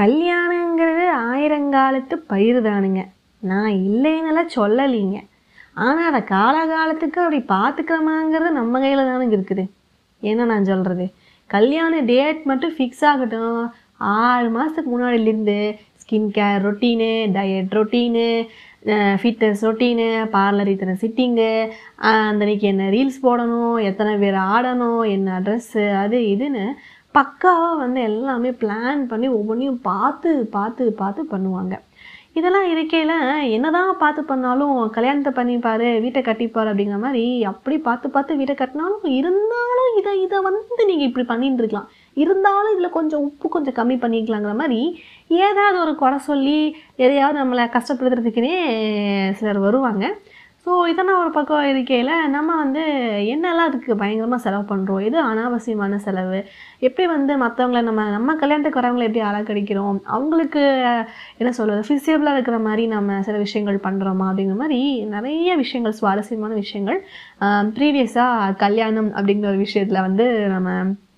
கல்யாணங்கிறது ஆயிரங்காலத்து பயிர் தானுங்க. நான் இல்லைன்னெல்லாம் சொல்லலைங்க. ஆனால் அதை காலகாலத்துக்கு அப்படி பார்த்துக்கிறோமாங்கிறது நம்ம கையில் தானுங்க இருக்குது. என்ன நான் சொல்கிறது கல்யாண டேட் மட்டும் ஃபிக்ஸ் ஆகட்டும். ஆறு மாதத்துக்கு முன்னாடிலேருந்து skin care routine diet routine fitness routine parlour இத்தனை சிட்டிங்கு அந்தன்னைக்கு என்ன ரீல்ஸ் போடணும் எத்தனை பேர் ஆடணும் என்ன ட்ரெஸ்ஸு அது இதுன்னு பக்காவாக வந்து எல்லாமே பிளான் பண்ணி ஒவ்வொன்றையும் பார்த்து பார்த்து பார்த்து பண்ணுவாங்க. இதெல்லாம் இருக்கையில் என்னதான் பார்த்து பண்ணாலும் கல்யாணத்தை பண்ணிப்பார் வீட்டை கட்டிப்பார் அப்படிங்கிற மாதிரி அப்படி பார்த்து பார்த்து வீட்டை கட்டினாலும் இருந்தாலும் இதை இதை வந்து நீங்கள் இப்படி பண்ணிட்டு இருக்கலாம். இருந்தாலும் இதில் கொஞ்சம் உப்பு கொஞ்சம் கம்மி பண்ணிக்கலாங்கிற மாதிரி ஏதாவது ஒரு குறை சொல்லி எதையாவது நம்மளை கஷ்டப்படுத்துறதுக்குனே சிலர் வருவாங்க. ஸோ இதெல்லாம் ஒரு பக்கம் இருக்கையில் நம்ம வந்து என்னெல்லாம் அதுக்கு பயங்கரமாக செலவு பண்ணுறோம் எது அனாவசியமான செலவு? எப்படி வந்து மற்றவங்கள நம்ம நம்ம கல்யாணத்துக்கு வரவங்களை எப்படி அலக்கடிக்கிறோம் அவங்களுக்கு என்ன சொல்கிறது ஃபிசியபிளாக இருக்கிற மாதிரி நம்ம சில விஷயங்கள் பண்ணுறோமா அப்படிங்கிற மாதிரி நிறைய விஷயங்கள் சுவாரஸ்யமான விஷயங்கள் ப்ரீவியஸாக கல்யாணம் அப்படிங்கிற ஒரு விஷயத்தில் வந்து நம்ம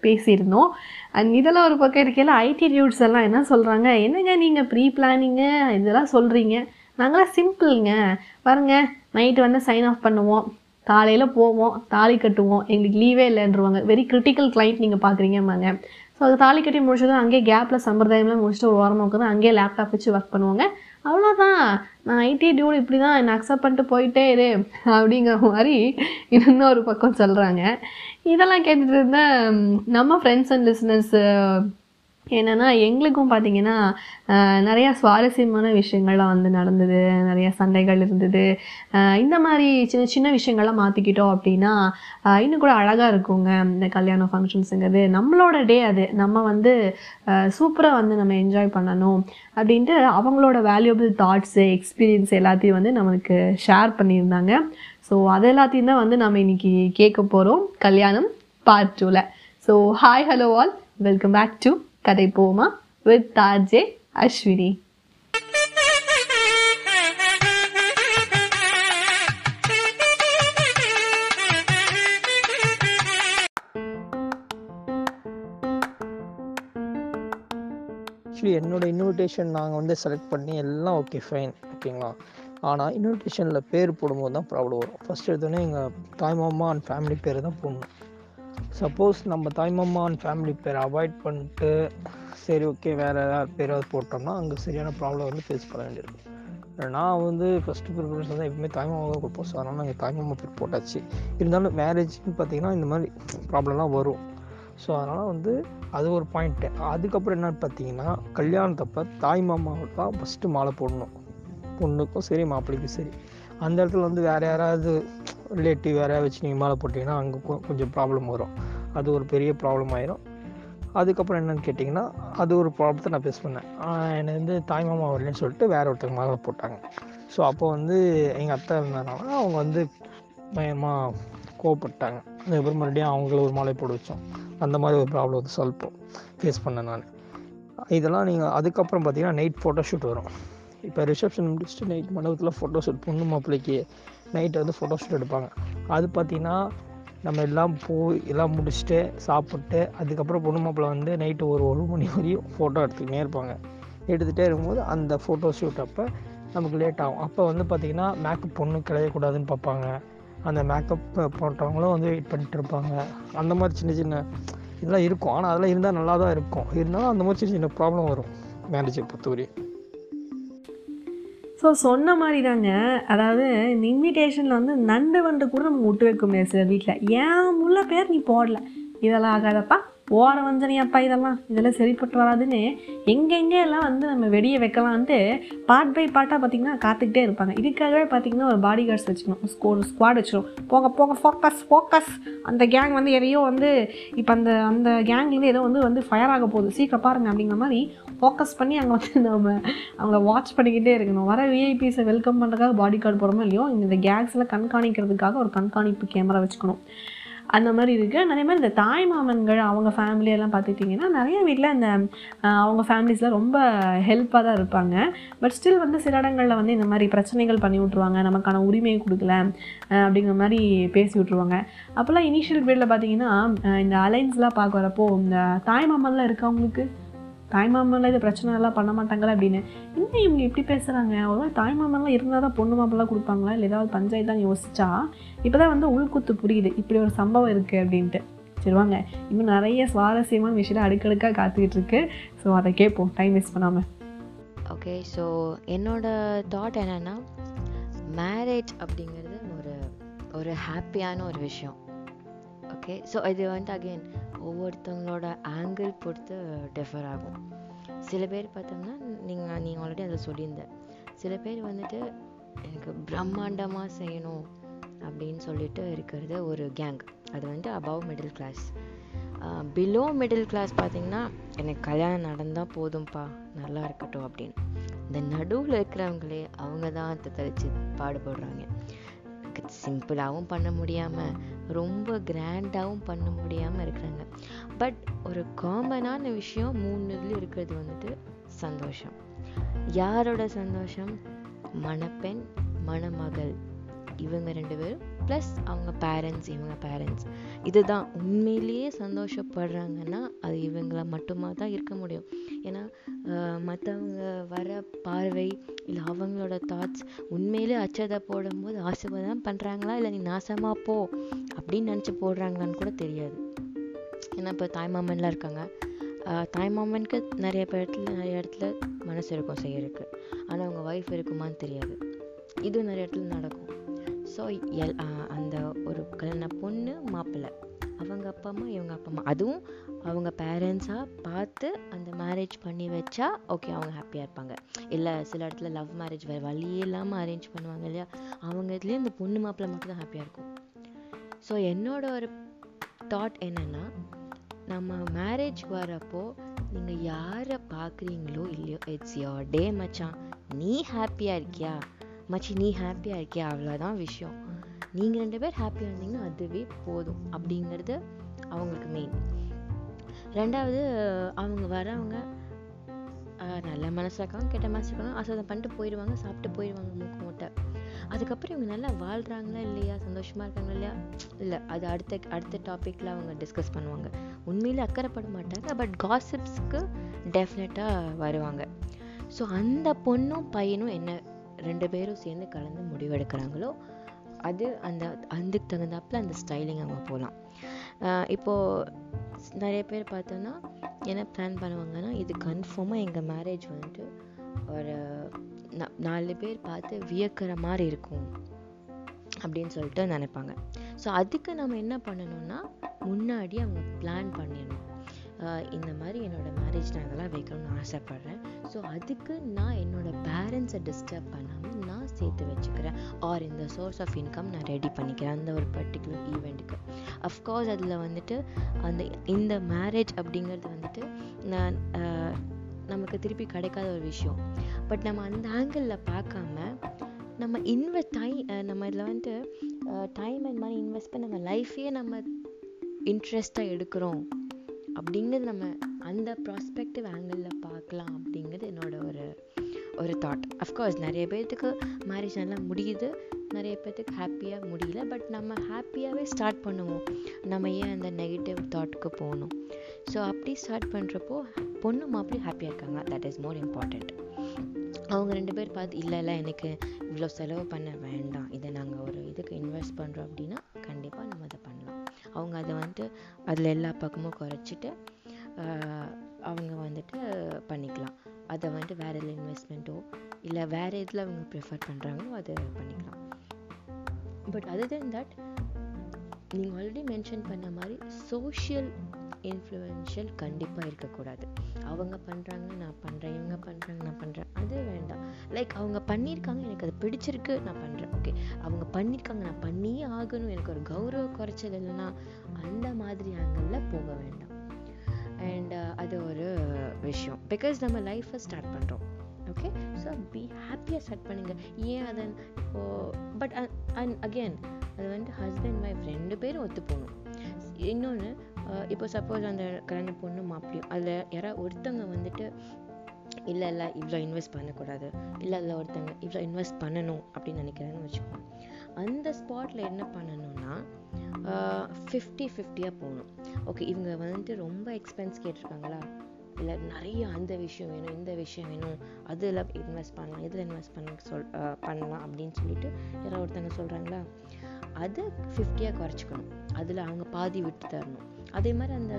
பேசியிருந்தோம். அண்ட் இதெல்லாம் ஒரு பக்கம் இருக்கையில் ஐடி டியூட்ஸ் எல்லாம் என்ன சொல்கிறாங்க என்னங்க நீங்கள் ப்ரீ பிளானிங்கு இதெல்லாம் சொல்கிறீங்க நாங்களாம் சிம்பிளுங்க பாருங்க நைட்டு வந்து சைன் ஆஃப் பண்ணுவோம். காலையில் போவோம். தாலி கட்டுவோம். எங்களுக்கு லீவே இல்லைன்றவாங்க. வெரி கிரிட்டிக்கல் கிளைண்ட் நீங்கள் பார்க்குறீங்கம்பாங்க ஸோ அது தாலி கட்டி முடிச்சதும் அங்கேயே கேப்பில் சம்பிரதாயம்லாம் முடிச்சுட்டு ஒரு வாரமாக உட்காந்து அங்கேயே லேப்டாப் வச்சு ஒர்க் பண்ணுவாங்க. அவ்வளோதான் நான் ஐடி டியூட் இப்படி தான் என்னை அக்செப்ட் பண்ணிட்டு போயிட்டே இரு அப்படிங்கிற மாதிரி இன்னொரு பக்கம் சொல்கிறாங்க இதெல்லாம் கேட்டுட்டு இருந்தால் நம்ம ஃப்ரெண்ட்ஸ் அண்ட் லிசனர்ஸ் என்னென்னா எங்களுக்கும் பார்த்தீங்கன்னா நிறையா சுவாரஸ்யமான விஷயங்கள்லாம் வந்து நடந்தது. நிறையா சண்டைகள் இருந்தது. இந்த மாதிரி சின்ன சின்ன விஷயங்கள்லாம் மாற்றிக்கிட்டோம் அப்படின்னா இன்னும் கூட அழகாக இருக்குங்க. இந்த கல்யாணம் ஃபங்க்ஷன்ஸுங்கிறது நம்மளோட டே அது. நம்ம வந்து சூப்பராக வந்து நம்ம என்ஜாய் பண்ணணும் அப்படின்ட்டு அவங்களோட வேல்யூபிள் தாட்ஸு எக்ஸ்பீரியன்ஸ் எல்லாத்தையும் வந்து நம்மளுக்கு ஷேர் பண்ணியிருந்தாங்க. ஸோ அது எல்லாத்தையும் தான் வந்து நம்ம இன்னைக்கு கேட்க போகிறோம் கல்யாணம் பார்ட் டூவில் so hi hello all welcome back to கதை போமா வித் தாஜே அஸ்வினி ஆக்சுவலி என்னோட இன்விடேஷன் நாங்கள் வந்து செலக்ட் பண்ணி எல்லாம் ஓகே ஃபைன் ஓகேங்களா ஆனால் இன்விடேஷனில் பேர் போடும்போது தான் ப்ராப்ளம் வரும். ஃபஸ்ட் எடுத்தோடனே எங்கள் தாய்மாமா அண்ட் ஃபேமிலி பேர் தான் போடணும். சப்போஸ் நம்ம தாய்மாமா அண்ட் ஃபேமிலி பேரை அவாய்ட் பண்ணிட்டு சரி ஓகே வேறு ஏதாவது பேராவது போட்டோம்னா அங்கே சரியான ப்ராப்ளம் வந்து ஃபேஸ் பண்ண வேண்டியிருக்கும் நான் வந்து ஃபஸ்ட்டு ப்ரிஃபரன்ஸ் வந்து எப்பவுமே தாய்மாமா தான் கொடுப்போம் ஸோ அதனால் நாங்கள் தாய்மாமா பேர் போட்டாச்சு. இருந்தாலும் மேரேஜ்னு பார்த்தீங்கன்னா இந்த மாதிரி ப்ராப்ளம்லாம் வரும். ஸோ அதனால் வந்து அது ஒரு பாயிண்ட்டு அதுக்கப்புறம் என்னன்னு பார்த்தீங்கன்னா கல்யாணத்தப்போ தாய் மாமாவுக்கு தான் ஃபஸ்ட்டு மாலை போடணும். பொண்ணுக்கும் சரி மாப்பிள்ளைக்கும் சரி. அந்த இடத்துல வந்து வேறு யாராவது ரிலேட்டிவ் வேறு வச்சு நீங்கள் மாலை போட்டிங்கன்னா அங்கே கொஞ்சம் ப்ராப்ளம் வரும். அது ஒரு பெரிய ப்ராப்ளம் ஆயிரும். அதுக்கப்புறம் என்னென்னு கேட்டிங்கன்னா அது ஒரு ப்ராப்ளத்தை நான் ஃபேஸ் பண்ணேன். என்னை வந்து தாய் மாமா வரலன்னு சொல்லிட்டு வேற ஒருத்தங்க மாலை போட்டாங்க. ஸோ அப்போ வந்து எங்கள் அத்தை இருந்ததுனால அவங்க வந்து பயமாக கோவப்பட்டாங்க. அதுக்கப்புறம் மறுபடியும் அவங்கள ஒரு மாலை போட வச்சோம். அந்த மாதிரி ஒரு ப்ராப்ளம் வந்து சால்வ் ஃபேஸ் பண்ணேன் நான். இதெல்லாம் நீங்கள் அதுக்கப்புறம் பார்த்தீங்கன்னா நைட் ஃபோட்டோ ஷூட் வரும். இப்போ ரிசப்ஷன் முடிச்சுட்டு நைட் மண்டபத்தில் ஃபோட்டோ ஷூட் பொண்ணு மாப்பிள்ளைக்கு நைட்டு வந்து ஃபோட்டோ ஷூட் எடுப்பாங்க. அது பார்த்தீங்கன்னா நம்ம எல்லாம் போய் எல்லாம் முடிச்சுட்டு சாப்பிட்டு அதுக்கப்புறம் பொண்ணு மாப்பிள்ளை வந்து நைட்டு ஒரு ஒரு மணி வரையும் ஃபோட்டோ எடுத்துக்கிட்டே இருப்பாங்க. எடுத்துகிட்டே இருக்கும்போது அந்த ஃபோட்டோ ஷூட் அப்போ நமக்கு லேட் ஆகும். அப்போ வந்து பார்த்திங்கன்னா மேக்கப் பொண்ணு கிடையக்கூடாதுன்னு பார்ப்பாங்க அந்த மேக்கப் போட்டவங்களும் வந்து வெயிட் பண்ணிட்டு இருப்பாங்க. அந்த மாதிரி சின்ன சின்ன இதெல்லாம் இருக்கும். ஆனால் அதெல்லாம் இருந்தால் நல்லா தான் இருக்கும். இருந்தாலும் அந்த மாதிரி சின்ன சின்ன ப்ராப்ளம் வரும். மேரேஜை பொறுத்தவரை ஸோ சொன்ன மாதிரி தாங்க அதாவது இந்த இன்விடேஷனில் வந்து நண்டு வண்டு கூட நம்ம விட்டு வைக்க முடியாது சில வீட்டில் ஏன் உள்ள பேர் நீ போடல. இதெல்லாம் ஆகாதப்பா. போகிற வஞ்சனையாப்பா இதெல்லாம்? இதெல்லாம் சரிப்பட்டு வராதுன்னு எங்கெங்கே எல்லாம் வந்து நம்ம வெடியை வைக்கலான்ட்டு பார்ட் பை பார்ட்டாக பார்த்தீங்கன்னா காத்துக்கிட்டே இருப்பாங்க. இதுக்காகவே பார்த்தீங்கன்னா ஒரு பாடி கார்ட்ஸ் வச்சுக்கணும் ஸ்கோ ஒரு ஸ்குவாட் வச்சிடும் போக போக ஃபோக்கஸ் ஃபோக்கஸ் அந்த கேங் வந்து எதையோ வந்து இப்போ அந்த அந்த கேங்லேருந்து ஏதோ வந்து வந்து ஃபயர் ஆக போகுது. சீக்கிரம் பாருங்க அப்படிங்கிற மாதிரி ஃபோக்கஸ் பண்ணி அங்கே வந்து நம்ம அவங்க வாட்ச் பண்ணிக்கிட்டே இருக்கணும். வர விஐபிஸை வெல்கம் பண்ணுறதுக்காக பாடி கார்டு போகிறோமோ இல்லையோ இந்த கேங்ஸில் கண்காணிக்கிறதுக்காக ஒரு கண்காணிப்பு கேமரா வச்சுக்கணும். அந்த மாதிரி இருக்குது நிறைய மாதிரி இந்த தாய் மாமன்கள் அவங்க ஃபேமிலியெல்லாம் பார்த்துக்கிட்டிங்கன்னா நிறைய வீட்டில் இந்த அவங்க ஃபேமிலிஸில் ரொம்ப ஹெல்ப்பாக தான் இருப்பாங்க. பட் ஸ்டில் வந்து சில இடங்களில் வந்து இந்த மாதிரி பிரச்சனைகள் பண்ணி விட்ருவாங்க நமக்கான உரிமையை கொடுக்கல அப்படிங்கிற மாதிரி பேசி விட்ருவாங்க அப்போல்லாம் இனிஷியல் பீரியடில் பார்த்தீங்கன்னா இந்த அலைன்ஸ்லாம் பார்க்க வரப்போ இந்த தாய் மாமன்லாம் இருக்கவங்களுக்கு தாய்மாமன்லாம் இது பிரச்சனை எல்லாம் பண்ண மாட்டாங்களா அப்படின்னு. இன்னும் இவங்க இப்படி பேசுகிறாங்க ஒரு தாய்மாமன்லாம் இருந்தால் தான் பொண்ணு மாப்பிள்ளலாம் கொடுப்பாங்களா? இல்லை ஏதாவது பஞ்சாயத்து தான் யோசிச்சா? இப்போ தான் வந்து உள்குத்து புரியுது. இப்படி ஒரு சம்பவம் இருக்குது அப்படின்ட்டு. சரி வாங்க. இன்னும் நிறைய சுவாரஸ்யமான விஷயம் அடுக்கடுக்காக காத்துக்கிட்டு இருக்கு. ஸோ அதை கேட்போம். டைம் வேஸ்ட் பண்ணாமல் ஓகே ஸோ என்னோட தாட் என்னென்னா மேரேஜ் அப்படிங்கிறது ஒரு ஒரு ஹாப்பியான ஒரு விஷயம். ஓகே ஸோ இது வந்துட்டு அகெயின் ஒவ்வொருத்தவங்களோட ஆங்கிள் பொறுத்து டிஃபர் ஆகும். சில பேர் பார்த்தோம்னா நீங்கள் நீங்கள் ஆல்ரெடி அதை சொல்லியிருந்தேன் சில பேர் வந்துட்டு எனக்கு பிரம்மாண்டமாக செய்யணும் அப்படின்னு சொல்லிட்டு இருக்கிறது ஒரு கேங் அது வந்துட்டு above middle class below middle class பார்த்தீங்கன்னா எனக்கு கல்யாணம் நடந்தால் போதும்ப்பா நல்லா இருக்கட்டும் அப்படின்னு. இந்த நடுவில் இருக்கிறவங்களே அவங்க தான் தத்தளிச்சு பாடுபடுறாங்க. சிம்பிளாகவும் பண்ண முடியாமல் ரொம்ப கிராண்டாகவும் பண்ண முடியாமல் இருக்கிறாங்க. பட் ஒரு காமனான விஷயம் மூணு இதில் இருக்கிறது வந்துட்டு சந்தோஷம். யாரோட சந்தோஷம்? மணப்பெண் மணமகள். இவங்க ரெண்டு பேரும் ப்ளஸ் அவங்க பேரண்ட்ஸ் இவங்க பேரண்ட்ஸ் இதுதான். உண்மையிலேயே சந்தோஷப்படுறாங்கன்னா அது இவங்கள மட்டுமா தான் இருக்க முடியும். ஏன்னா மற்றவங்க வர பார்வை இல்லை அவங்களோட தாட்ஸ் உண்மையிலே அச்சதை போடும்போது ஆசீர்வாதம் பண்ணுறாங்களா இல்லை நீ நாசமாக போ அப்படின்னு நினச்சி போடுறாங்களான்னு கூட தெரியாது. ஏன்னா இப்போ தாய்மாமன்லாம் இருக்காங்க. தாய்மாமனுக்கு நிறைய இடத்துல நிறைய இடத்துல மனசு இருக்கும் செய்யறதுக்கு. ஆனால் அவங்க ஒய்ஃப் இருக்குமான்னு தெரியாது. இது நிறைய இடத்துல நடக்கும். ஸோ எல் அந்த ஒரு கல்யாண பொண்ணு மாப்பிள்ளை. அவங்க அப்பா அம்மா இவங்க அப்பா அம்மா. அதுவும் அவங்க பேரண்ட்ஸாக பார்த்து அந்த மேரேஜ் பண்ணி வச்சா ஓகே அவங்க ஹாப்பியாக இருப்பாங்க. இல்லை சில இடத்துல லவ் மேரேஜ் வேறு வழியே இல்லாமல் அரேஞ்ச் பண்ணுவாங்க இல்லையா? அவங்க இதுலேயே இந்த பொண்ணு மாப்பிள்ளை மட்டும் தான் ஹாப்பியாக இருக்கும். ஸோ என்னோட ஒரு தாட் என்னென்னா நம்ம மேரேஜ் வரப்போ நீங்கள் யாரை பார்க்குறீங்களோ இல்லையோ இட்ஸ் யோர் டே மச்சான். நீ ஹாப்பியாக இருக்கியா? மச்சி நீ ஹாப்பியாக இருக்கியா? அவ்வளோதான் விஷயம். நீங்கள் ரெண்டு பேர் ஹாப்பியாக இருந்தீங்கன்னா அதுவே போதும் அப்படிங்கிறது அவங்களுக்கு மெயின் ரெண்டாவது அவங்க வரவங்க நல்ல மனசு இருக்காங்க கெட்ட மனசு இருக்காங்க அசதம் பண்ணிட்டு போயிடுவாங்க சாப்பிட்டு போயிடுவாங்க மூக்கு மூட்டை. அதுக்கப்புறம் இவங்க நல்லா வாழ்கிறாங்களா இல்லையா? சந்தோஷமாக இருக்காங்க இல்லையா? இல்லை அது அடுத்த அடுத்த டாப்பிக்கில் அவங்க டிஸ்கஸ் பண்ணுவாங்க. உண்மையில் அக்கறைப்பட மாட்டாங்க பட் காசிப்ஸ்க்கு டெஃபினட்டாக வருவாங்க. ஸோ அந்த பொண்ணும் பையனும் என்ன ரெண்டு பேரும் சேர்ந்து கலந்து முடிவெடுக்கிறாங்களோ அது அந்த அதுக்கு தகுந்தாப்பில் அந்த ஸ்டைலிங் அவங்க போகலாம் இப்போது நிறைய பேர் பார்த்தோன்னா என்ன பிளான் பண்ணுவாங்கன்னா இது கன்ஃபார்மாக எங்கள் மேரேஜ் வந்துட்டு ஒரு நாலு பேர் பார்த்து வியக்கிற மாதிரி இருக்கும் அப்படின்னு சொல்லிட்டு நினைப்பாங்க. ஸோ அதுக்கு நம்ம என்ன பண்ணணும்னா முன்னாடி அவங்க பிளான் பண்ணிடணும். இந்த மாதிரி என்னோடய மேரேஜ் நான் இதெல்லாம் வைக்கணும்னு ஆசைப்பட்றேன். ஸோ அதுக்கு நான் என்னோடய பேரண்ட்ஸை டிஸ்டர்ப் பண்ணாமல் நான் சேர்த்து வச்சுக்கிறேன். ஆர் இந்த சோர்ஸ் ஆஃப் இன்கம் நான் ரெடி பண்ணிக்கிறேன் அந்த ஒரு பர்டிகுலர் ஈவெண்ட்டுக்கு அஃப்கோர்ஸ் அதில் வந்துட்டு அந்த இந்த மேரேஜ் அப்படிங்கிறது வந்துட்டு நான் நமக்கு திருப்பி கிடைக்காத ஒரு விஷயம். பட் நம்ம அந்த ஆங்கிளில் பார்க்காம நம்ம இன்வெஸ்ட் டைம் நம்ம இதில் வந்துட்டு டைம் அண்ட் மணி இன்வெஸ்ட் பண்ணி நம்ம லைஃபையே நம்ம இன்ட்ரெஸ்ட்டாக எடுக்கிறோம். அப்படிங்கிறது நம்ம அந்த ப்ராஸ்பெக்டிவ் ஆங்கிளில் பார்க்கலாம் அப்படிங்கிறது என்னோட ஒரு ஒரு தாட் அஃப்கோர்ஸ் நிறைய பேர்த்துக்கு மேரேஜ் நல்லா முடியுது. நிறைய பேர்த்துக்கு ஹாப்பியாக முடியல. பட் நம்ம ஹாப்பியாகவே ஸ்டார்ட் பண்ணுவோம். நம்ம ஏன் அந்த நெகட்டிவ் தாட்டுக்கு போகணும்? ஸோ அப்படி ஸ்டார்ட் பண்ணுறப்போ பொண்ணு மாப்பிள்ளை ஹாப்பியாக இருக்காங்க. தட் இஸ் மோர் இம்பார்ட்டண்ட் அவங்க ரெண்டு பேர் பார்த்து இல்லை இல்லை எனக்கு இவ்வளோ செலவு பண்ண வேண்டாம். இதை நாங்கள் ஒரு இதுக்கு இன்வெஸ்ட் பண்ணுறோம் அப்படின்னா அவங்க அதை வந்துட்டு அதில் எல்லா பக்கமும் குறைச்சிட்டு அவங்க வந்துட்டு பண்ணிக்கலாம். அதை வந்துட்டு வேறு இதில் இன்வெஸ்ட்மெண்ட்டோ இல்லை வேறு இதில் அவங்க ப்ரிஃபர் பண்ணுறாங்களோ அதை பண்ணிக்கலாம். பட் அதர் தென் தட் நீங்கள் ஆல்ரெடி மென்ஷன் பண்ண மாதிரி சோஷியல் இன்ஃப்ளூயன்ஷியல் கண்டிப்பாக இருக்கக்கூடாது. அவங்க பண்ணுறாங்க நான் பண்ணுறேன் இவங்க பண்ணுறாங்க நான் பண்ணுறேன் அது வேண்டாம். லைக் அவங்க பண்ணியிருக்காங்க எனக்கு அது பிடிச்சிருக்கு நான் பண்ணுறேன் ஓகே அவங்க பண்ணியிருக்காங்க நான் பண்ணியே ஆகணும். எனக்கு ஒரு கௌரவ குறைச்சல் இல்லைன்னா அந்த மாதிரி ஆங்கிளில் போக வேண்டாம். அண்ட் uh, அது ஒரு விஷயம். பிகாஸ் நம்ம லைஃப்பை ஸ்டார்ட் பண்ணுறோம் ஓகே ஸோ பி ஹாப்பியாக ஸ்டார்ட் பண்ணுங்கள் ஏன் அதை பட் அண்ட் அகெயின் அது வந்துட்டு ஹஸ்பண்ட் ஒய்ஃப் ரெண்டு பேரும் ஒத்து போகணும் இன்னொன்று இப்போ சப்போஸ் அந்த கல்யாண பொண்ணு மாப்பிளையும் அதில் யாராவது ஒருத்தவங்க வந்துட்டு இல்லை இல்லை இவ்வளோ இன்வெஸ்ட் பண்ணக்கூடாது. இல்லை அதில் ஒருத்தவங்க இவ்வளோ இன்வெஸ்ட் பண்ணணும் அப்படின்னு நினைக்கிறேன்னு வச்சுக்கோங்க. அந்த ஸ்பாட்டில் என்ன பண்ணணும்னா ஃபிஃப்டி ஃபிஃப்டியாக போகணும். ஓகே இவங்க வந்துட்டு ரொம்ப எக்ஸ்பென்ஸ் கேட்டிருக்காங்களா? இல்லை நிறைய அந்த விஷயம் வேணும் இந்த விஷயம் வேணும். அதில் இன்வெஸ்ட் பண்ணலாம் இதில் இன்வெஸ்ட் பண்ண சொல் பண்ணலாம் அப்படின்னு சொல்லிட்டு யாராவது ஒருத்தவங்க சொல்கிறாங்களா அதை ஃபிஃப்டியாக குறைச்சிக்கணும். அதில் அவங்க பாதி விட்டு தரணும். அதே மாதிரி அந்த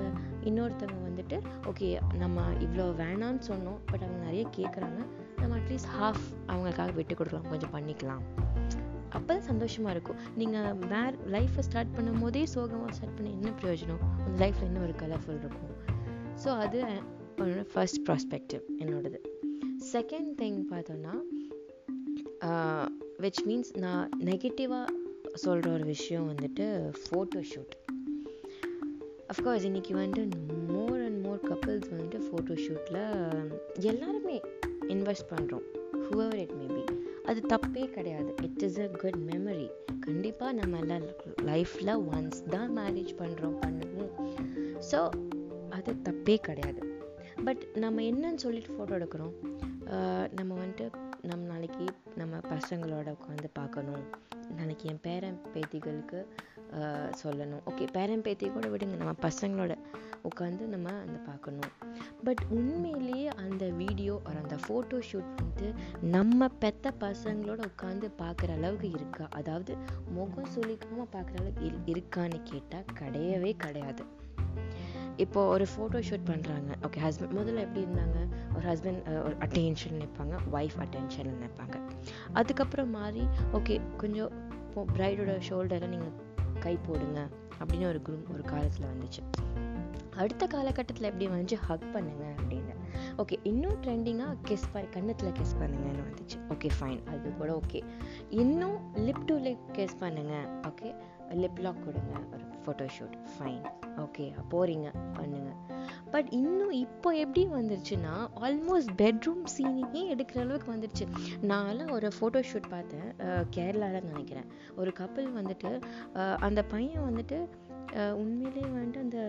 இன்னொருத்தவங்க வந்துட்டு ஓகே நம்ம இவ்வளோ வேணான்னு சொன்னோம் பட் அவங்க நிறைய கேட்குறாங்க நம்ம அட்லீஸ்ட் ஹாஃப் அவங்களுக்காக விட்டு கொடுக்கலாம். கொஞ்சம் பண்ணிக்கலாம். அப்போ தான் சந்தோஷமாக இருக்கும். நீங்கள் வேற லைஃப்பை ஸ்டார்ட் பண்ணும் போதே சோகமாக ஸ்டார்ட் பண்ண என்ன பிரயோஜனம்? உங்கள் லைஃப்பில் இன்னும் ஒரு கலர்ஃபுல் இருக்கும். ஸோ அது ஃபர்ஸ்ட் ப்ராஸ்பெக்டிவ் என்னோடது. செகண்ட் திங் பார்த்தோன்னா விச் மீன்ஸ் நான் நெகட்டிவாக சொல்கிற ஒரு விஷயம் வந்துட்டு ஃபோட்டோ ஷூட் அஃப்கோர்ஸ் இன்றைக்கி வந்துட்டு மோர் அண்ட் மோர் கப்பிள்ஸ் வந்துட்டு ஃபோட்டோ ஷூட்டில் எல்லாருமே இன்வெஸ்ட் பண்ணுறோம் ஹூவர் இட் மேபி அது தப்பே கிடையாது. It is a good memory கண்டிப்பாக நம்ம எல்லாம் லைஃப்பில் ஒன்ஸ் தான் மேரேஜ் பண்ணுறோம் பண்ணணும் ஸோ அது தப்பே கிடையாது. பட் நம்ம என்னன்னு சொல்லிட்டு ஃபோட்டோ எடுக்கிறோம். நம்ம வந்துட்டு நாளைக்கு நம்ம பசங்களோட உட்காந்து பார்க்கணும். நாளைக்கு என் பேரன் பேத்திகளுக்கு சொல்லணும். ஓகே பேரன் பேத்தி கூட விடுங்க. நம்ம பசங்களோட உட்காந்து நம்ம அந்த பார்க்கணும். பட் உண்மையிலேயே அந்த வீடியோ ஒரு அந்த ஃபோட்டோ ஷூட் வந்து நம்ம பெத்த பசங்களோட உட்காந்து பார்க்குற அளவுக்கு இருக்கா? அதாவது முகம் சுளிக்காமல் பார்க்குற அளவுக்கு இருக்கான்னு கேட்டால் கிடையவே கிடையாது. இப்போ ஒரு ஃபோட்டோ ஷூட் பண்ணுறாங்க ஓகே ஹஸ்பண்ட் முதல்ல எப்படி இருந்தாங்க? ஒரு ஹஸ்பண்ட் ஒரு அட்டென்ஷன் நிற்பாங்க ஒய்ஃப் அட்டென்ஷன் நினைப்பாங்க அதுக்கப்புறம் மாறி ஓகே கொஞ்சம் இப்போ பிரைடோட ஷோல்டரில் நீங்கள் கை போடுங்க அப்படின்னு ஒரு குரூம் ஒரு காலத்தில் வந்துச்சு. அடுத்த காலகட்டத்தில் எப்படி வந்துச்சு? ஹக் பண்ணுங்க அப்படின்னு. ஓகே இன்னும் ட்ரெண்டிங்காக கிஸ் பண்ணி கன்னத்தில் கிஸ் பண்ணுங்கன்னு வந்துச்சு. ஓகே ஃபைன் அது கூட ஓகே இன்னும் லிப் டு லிப் கிஸ் பண்ணுங்க. ஓகே லிப் லாக் கொடுங்க ஒரு ஃபோட்டோ ஷூட் ஃபைன் ஓகே போகிறீங்க பண்ணுங்க. பட் இன்னும் இப்போ எப்படி வந்துருச்சுன்னா ஆல்மோஸ்ட் பெட்ரூம் சீனிங்கே எடுக்கிற அளவுக்கு வந்துருச்சு. நான்லாம் ஒரு ஃபோட்டோ ஷூட் பார்த்தேன் கேரளாவில் நினைக்கிறேன். ஒரு கப்பல் வந்துட்டு அந்த பையன் வந்துட்டு உண்மையிலேயே வந்துட்டு அந்த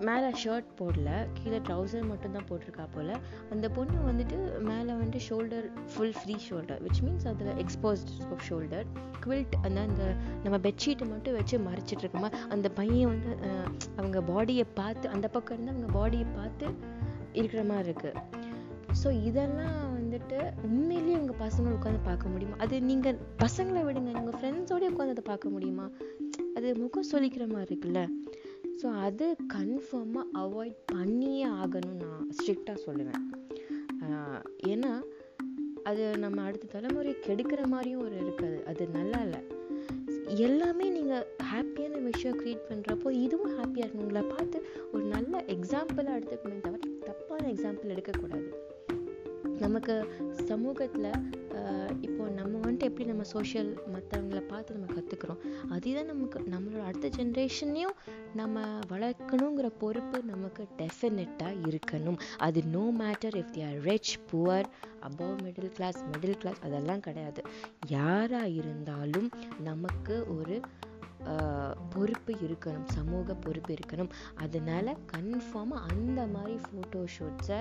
மேலே ஷர்ட் போடல. கீழே ட்ரௌசர் மட்டும்தான் போட்டிருக்கா போல். அந்த பொண்ணு வந்துட்டு மேலே வந்துட்டு shoulder full free shoulder which means அதில் எக்ஸ்போஸ்ட் ஷோல்டர் குவில்ட் அந்த அந்த நம்ம பெட்ஷீட்டை மட்டும் வச்சு மறைச்சிட்டு இருக்கோமா? அந்த பையன் வந்து அஹ், அவங்க பாடியை பார்த்து அந்த பக்கம் இருந்து அவங்க பாடியை பார்த்து இருக்கிற மாதிரி இருக்கு. ஸோ இதெல்லாம் வந்துட்டு உண்மையிலேயே உங்கள் பசங்களை உட்காந்து பார்க்க முடியுமா? அது நீங்கள் பசங்களை விடுங்க. உங்கள் ஃப்ரெண்ட்ஸோடய உட்காந்து அதை பார்க்க முடியுமா? அது முகம் சொல்லிக்கிற மாதிரி இருக்குல்ல. ஸோ அது கன்ஃபார்மாக அவாய்ட் பண்ணியே ஆகணும்னு நான் ஸ்ட்ரிக்டாக சொல்லுவேன். ஏன்னா அது நம்ம அடுத்த தலைமுறை கெடுக்கிற மாதிரியும் ஒரு இருக்காது. அது நல்லா இல்லை. எல்லாமே நீங்கள் ஹாப்பியான விஷயம் க்ரியேட் பண்ணுறப்போ இதுவும் ஹாப்பியாக இருக்கணும் பார்த்து ஒரு நல்ல எக்ஸாம்பிளாக எடுத்துக்கணுமே தவிர தப்பான எக்ஸாம்பிள் எடுக்கக்கூடாது. நமக்கு சமூகத்தில் இப்போ நம்ம வந்துட்டு எப்படி நம்ம சோஷியல் மற்றவங்கள பார்த்து நம்ம கற்றுக்குறோம் அதுதான் நமக்கு நம்மளோட அடுத்த ஜென்ரேஷனையும் நம்ம வளர்க்கணுங்கிற பொறுப்பு நமக்கு டெஃபினட்டாக இருக்கணும். அது no matter if the are rich poor above middle class middle class அதெல்லாம் கிடையாது. யாராக இருந்தாலும் நமக்கு ஒரு பொறுப்பு இருக்கணும் சமூக பொறுப்பு இருக்கணும். அதனால கன்ஃபார்மாக அந்த மாதிரி ஃபோட்டோ ஷூட்ஸை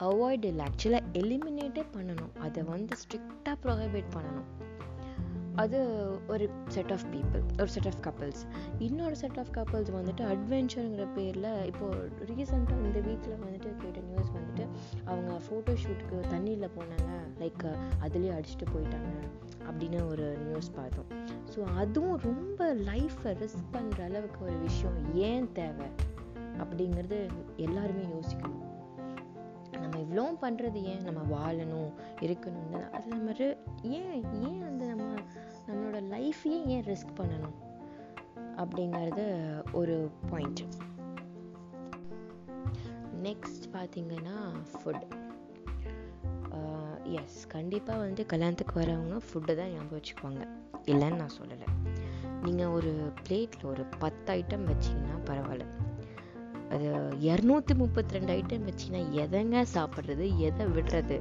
அவாய்ட் இல்லை. ஆக்சுவலாக எலிமினேட்டே பண்ணணும். அதை வந்து ஸ்ட்ரிக்டாக ப்ரொஹிபிட் பண்ணணும். அது ஒரு செட் ஆஃப் பீப்புள் ஒரு செட் ஆஃப் கப்பல்ஸ் இன்னொரு செட் ஆஃப் கப்பல்ஸ் வந்துட்டு அட்வென்ச்சருங்கிற பேரில் இப்போது ரீசெண்டாக இந்த வீக்கில் வந்துட்டு கேட்ட நியூஸ் வந்துட்டு அவங்க ஃபோட்டோ ஷூட்டுக்கு தண்ணியில் போனாங்க. லைக் அதுலேயே அடிச்சுட்டு போயிட்டாங்க. அப்படின்னு ஒரு நியூஸ் பார்த்தோம். ஸோ அதுவும் ரொம்ப லைஃப்பை ரிஸ்க் பண்ணுற அளவுக்கு ஒரு விஷயம் ஏன் தேவை அப்படிங்கிறது எல்லாருமே யோசிக்கணும். நம்ம இவ்வளோ பண்ணுறது ஏன்? நம்ம வாழணும் இருக்கணும்னு. அது நம்ம ஏன் ஏன் அந்த நம்ம நம்மளோட லைஃப்பையே ஏன் ரிஸ்க் பண்ணணும் அப்படிங்கிறது ஒரு பாயிண்ட் நெக்ஸ்ட் பார்த்தீங்கன்னா ஃபுட் எஸ் கண்டிப்பாக வந்துட்டு கல்யாணத்துக்கு வரவங்க ஃபுட்டு தான் ஞாபகம் வச்சுக்குவாங்க. இல்லைன்னு நான் சொல்லலை. நீங்கள் ஒரு பிளேட்டில் ஒரு பத்து ஐட்டம் வச்சிங்கன்னா பரவாயில்ல. அது இரநூத்தி முப்பத்தி ரெண்டு ஐட்டம் வச்சிங்கன்னா எதைங்க சாப்பிட்றது எதை விடுறது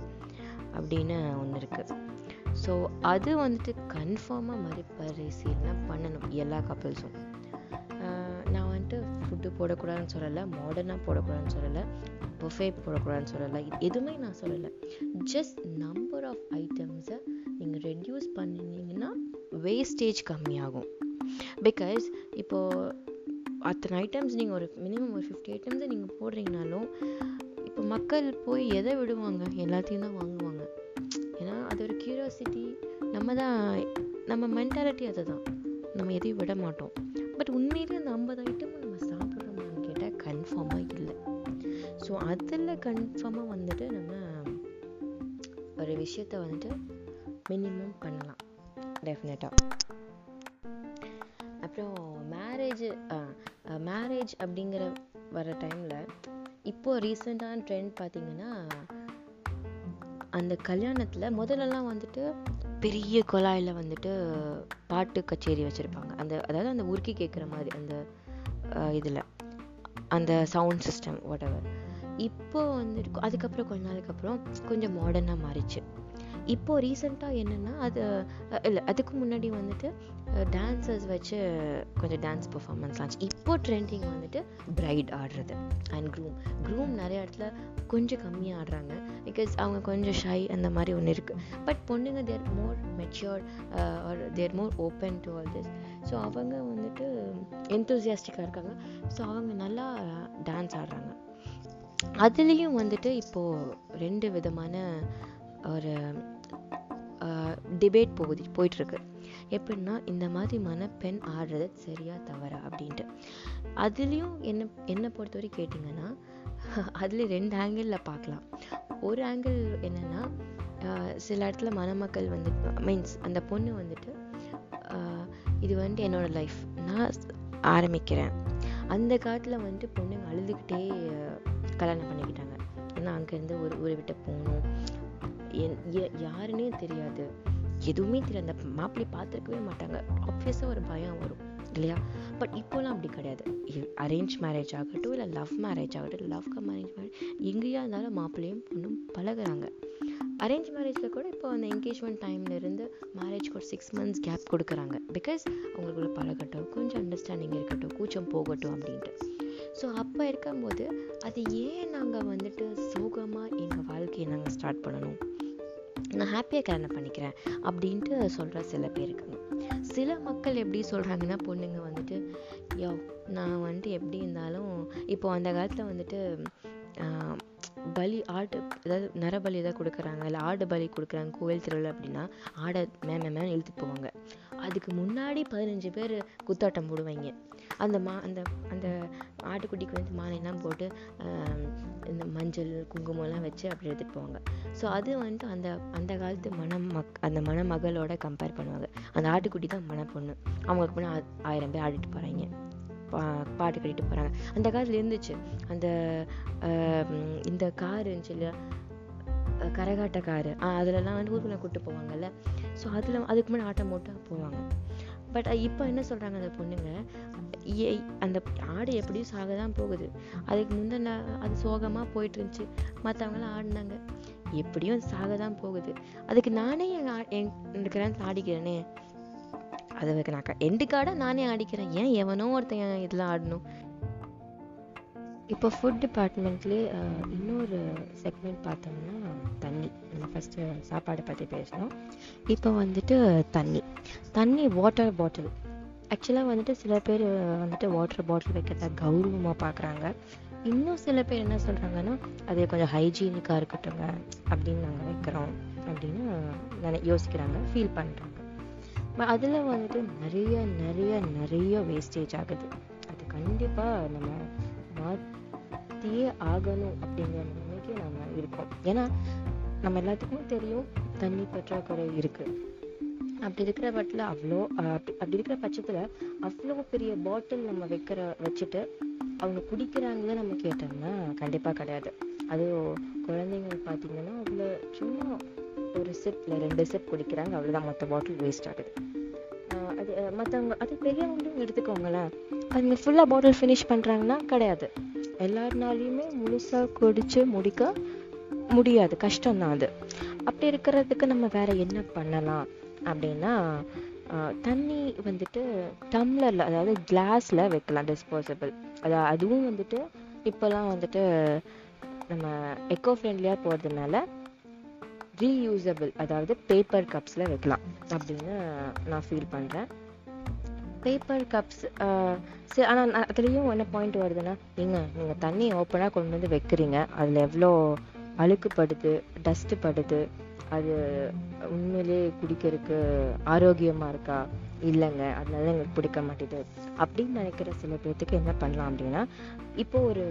அப்படின்னு ஒன்று இருக்குது ஸோ அது வந்துட்டு கன்ஃபார்மாக மறுபரிசீலனை பண்ணணும் எல்லா கப்பல்ஸும் நான் வந்துட்டு ஃபுட்டு போடக்கூடாதுன்னு சொல்லலை மாடர்னாக போடக்கூடாதுன்னு சொல்லலை. புஃபே போடக்கூடாதுன்னு சொல்லலை. எதுவுமே நான் சொல்லலை. ஜஸ்ட் நம்பர் ஆஃப் ஐட்டம்ஸை நீங்கள் ரெடியூஸ் பண்ணினீங்கன்னா வேஸ்டேஜ் கம்மியாகும். பிகாஸ் இப்போது அத்தனை ஐட்டம்ஸ் நீங்கள் ஒரு மினிமம் ஒரு ஃபிஃப்டி ஐட்டம்ஸை நீங்கள் போடுறீங்கனாலும் இப்போ மக்கள் போய் எதை விடுவாங்க? எல்லாத்தையும் தான் வாங்குவாங்க. ஏன்னா அது ஒரு க்யூரியாசிட்டி நம்ம தான் நம்ம மென்டாலிட்டி அதுதான். நம்ம எதையும் விட மாட்டோம். அதில் கன்ஃபார்மாக வந்துட்டு நம்ம ஒரு விஷயத்த வந்துட்டு மினிமம் பண்ணலாம். டெஃபினட்டாக அப்புறம் மேரேஜ் மேரேஜ் அப்படிங்கிற வர டைமில் இப்போ ரீசெண்டான ட்ரெண்ட் பார்த்தீங்கன்னா அந்த கல்யாணத்தில் முதல்லலாம் வந்துட்டு பெரிய குழாயில் வந்துட்டு பாட்டு கச்சேரி வச்சுருப்பாங்க. அந்த அதாவது அந்த உருக்கி கேட்குற மாதிரி அந்த இதில் அந்த சவுண்ட் சிஸ்டம் whatever. இப்போ வந்துட்டு அதுக்கப்புறம் கொஞ்ச நாளுக்கு அப்புறம் கொஞ்சம் மாடர்னாக மாறிச்சு. இப்போ ரீசெண்டாக என்னென்னா அது இல்லை அதுக்கு முன்னாடி வந்துட்டு டான்ஸர்ஸ் வச்சு கொஞ்சம் டான்ஸ் பர்ஃபார்மன்ஸ் ஆச்சு இப்போ ட்ரெண்டிங் வந்துட்டு பிரைட் ஆடுறது அண்ட் க்ரூம் க்ரூம் நிறைய இடத்துல கொஞ்சம் கம்மியாக ஆடுறாங்க. பிகாஸ் அவங்க கொஞ்சம் ஷை அந்த மாதிரி ஒன்று இருக்குது பட் பொண்ணுங்க they're more matured are they more open to all this so அவங்க வந்துட்டு எந்தூசியாஸ்டிக்காக இருக்காங்க. ஸோ அவங்க நல்லா டான்ஸ் ஆடுறாங்க. அதுலேயும் வந்துட்டு இப்போது ரெண்டு விதமான ஒரு டிபேட் போகுது போயிட்டுருக்கு. எப்படின்னா இந்த மாதிரி மணப்பெண் ஆடுறது சரியா தவறா அப்படின்ட்டு. அதுலேயும் என்ன என்னை பொறுத்தவரை கேட்டிங்கன்னா அதில் ரெண்டு ஆங்கிளில் பார்க்கலாம். ஒரு ஆங்கிள் என்னென்னா சில இடத்துல மணமக்கள் வந்து மீன்ஸ் அந்த பொண்ணு வந்துட்டு இது வந்துட்டு என்னோட லைஃப் நான் ஆரம்பிக்கிறேன். அந்த காலத்தில் வந்துட்டு பொண்ணுங்க அழுதுகிட்டே கல்யாணம் பண்ணிக்கிட்டாங்க. ஏன்னா அங்கேருந்து ஒரு ஊரை விட்டு போகணும். என் யாருன்னே தெரியாது. எதுவுமே தெரியாது. அந்த மாப்பிள்ளை பார்த்துருக்கவே மாட்டாங்க. ஆப்வியஸாக ஒரு பயம் வரும் இல்லையா? பட் இப்போலாம் அப்படி கிடையாது. அரேஞ்ச் மேரேஜ் ஆகட்டும் இல்லை லவ் மேரேஜ் ஆகட்டும் லவ் கம் அரேஞ்ச் மேரேஜ் எங்கேயா இருந்தாலும் மாப்பிள்ளையும் பொண்ணும் பழகுறாங்க. அரேஞ்ச் மேரேஜில் கூட இப்போ அந்த என்கேஜ்மெண்ட் டைம்லேருந்து மேரேஜ்க்கு ஒரு சிக்ஸ் மந்த்ஸ் கேப் கொடுக்குறாங்க. பிகாஸ் அவங்களுக்குள்ள பழகட்டும் கொஞ்சம் அண்டர்ஸ்டாண்டிங் இருக்கட்டும் கூச்சம் போகட்டும் அப்படின்ட்டு. ஸோ அப்போ இருக்கும்போது அது ஏன் நாங்கள் வந்துட்டு சோகமாக எங்கள் வாழ்க்கையை நாங்கள் ஸ்டார்ட் பண்ணணும்? நான் ஹாப்பியாக கல்யாணம் பண்ணிக்கிறேன் அப்படின்ட்டு சொல்கிற சில பேர் இருக்காங்க. சில மக்கள் எப்படி சொல்கிறாங்கன்னா பொண்ணுங்க வந்துட்டு யோ நான் வந்துட்டு எப்படி இருந்தாலும் இப்போ அந்த காலத்தில் வந்துட்டு பலி ஆடு ஏதாவது நரபலி ஏதாவது கொடுக்குறாங்க இல்லை ஆடு பலி கொடுக்குறாங்க கோவில் திருவிழா அப்படின்னா ஆடை மேம் மேம் இழுத்துட்டு போவாங்க. அதுக்கு முன்னாடி பதினஞ்சு பேர் குத்தாட்டம் போடுவாங்க. அந்த மா அந்த அந்த ஆட்டுக்குட்டிக்கு வந்து மாலையெல்லாம் போட்டு இந்த மஞ்சள் குங்குமம்லாம் வச்சு அப்படி எடுத்துகிட்டு போவாங்க. ஸோ அது வந்துட்டு அந்த அந்த காலத்து மணமக் அந்த மணமகளோட கம்பேர் பண்ணுவாங்க. அந்த ஆட்டுக்குட்டி தான் மணப்பொண்ணு. அவங்களுக்கு போனால் ஆயிரம் பேர் ஆடிட்டு போகிறாங்க பாட்டு கட்டிட்டு போகிறாங்க அந்த காலத்தில் இருந்துச்சு. அந்த ஆஹ், இந்த கார் இருந்துச்சு இல்லையா கரகாட்ட காரு அதுலலாம் வந்து ஊர்வலம் கூப்பிட்டு போவாங்கல்ல. ஸோ அதில் அதுக்கு முன்னாடி ஆட்டம் போட்டு போவாங்க. பட் இப்போ என்ன சொல்கிறாங்க அந்த பொண்ணுங்க? ஏ அந்த ஆடு எப்படியும் சாக தான் போகுது. அதுக்கு முந்தின அது சோகமாக போயிட்டு இருந்துச்சு மற்றவங்களாம் ஆடினாங்க. எப்படியும் சாக தான் போகுது. அதுக்கு நானே என் ஆ- என் இந்த கிராமத்தில் ஆடிக்கிறேனே. அதுக்கு நான் க- எண்டு நானே ஆடிக்கிறேன். ஏன் எவனோ ஒருத்தன் இதில் ஆடணும். இப்போ ஃபுட் டிபார்ட்மெண்ட்லேயே இன்னொரு செக்மெண்ட் பார்த்தோம்னா தண்ணி. நம்ம ஃபஸ்ட்டு சாப்பாடை பற்றி பேசணும். இப்போ வந்துட்டு தண்ணி. தண்ணி வாட்டர் பாட்டில் ஆக்சுவலாக வந்துட்டு சில பேர் வந்துட்டு வாட்டர் பாட்டில் வைக்கிறத கௌரவமாக பார்க்குறாங்க இன்னும் சில பேர் என்ன சொல்கிறாங்கன்னா அது கொஞ்சம் ஹைஜீனிக்காக இருக்கட்டுங்க அப்படின்னு நாங்கள் வைக்கிறோம். அப்படின்னு நினை யோசிக்கிறாங்க ஃபீல் பண்ணுறாங்க அதில் வந்துட்டு நிறைய நிறைய நிறைய வேஸ்டேஜ் ஆகுது. அது கண்டிப்பாக நம்ம மாற்றியே ஆகணும் அப்படிங்கிற நிலைமைக்கு நம்ம இருக்கோம். ஏன்னா நம்ம எல்லாத்துக்குமே தெரியும் தண்ணி பற்றாக்குறை இருக்குது அப்படி இருக்கிற பட்டில் அவ்வளோ அஹ் அப்படி இருக்கிற பட்சத்தில் அவ்வளோ பெரிய பாட்டில் நம்ம வைக்கிற வச்சுட்டு அவங்க குடிக்கிறாங்களே நம்ம கேட்டோம்னா கண்டிப்பாக கிடையாது. அதுவும் குழந்தைங்க பார்த்தீங்கன்னா அதில் சும்மா ஒரு சிப் இல்லை ரெண்டு சிப் குடிக்கிறாங்க அவ்வளோதான் மொத்த பாட்டில் வேஸ்ட் ஆகுது. அது மற்றவங்க அது பெரியவங்களும் எடுத்துக்கோங்களேன். அவங்க ஃபுல்லாக பாட்டில் ஃபினிஷ் பண்ணுறாங்கன்னா கிடையாது. எல்லாருனாலையுமே முழுசாக குடிச்சு முடிக்க முடியாது. கஷ்டம்தான் அது. அப்படி இருக்கிறதுக்கு நம்ம வேறு என்ன பண்ணலாம்? அப்படின்னா தண்ணி வந்துட்டு டம்ளரில் அதாவது கிளாஸில் வைக்கலாம் டிஸ்போசபிள் அதாவது அதுவும் வந்துட்டு இப்போல்லாம் வந்துட்டு நம்ம எக்கோ ஃப்ரெண்ட்லியாக போகிறதுனால ரீயூசபிள் அதாவது பேப்பர் கப்ஸில் வைக்கலாம். அப்படின்னு நான் ஃபீல் பண்ணுறேன் பேப்பர் கப்ஸ் uh, சரி ஆனால் அதுலேயும் என்ன பாயிண்ட் வருதுன்னா ஏங்க நீங்கள் தண்ணி ஓப்பனாக கொண்டு வந்து வைக்கிறீங்க. அதில் எவ்வளோ அழுக்குப்படுது டஸ்ட்டு படுது அது உண்மையிலேயே குடிக்கிறதுக்கு ஆரோக்கியமாக இருக்கா? இல்லைங்க அதனால எங்களுக்கு பிடிக்க மாட்டேது. அப்படின்னு நினைக்கிற சில பேர்த்துக்கு என்ன பண்ணலாம் அப்படின்னா இப்போ ஒரு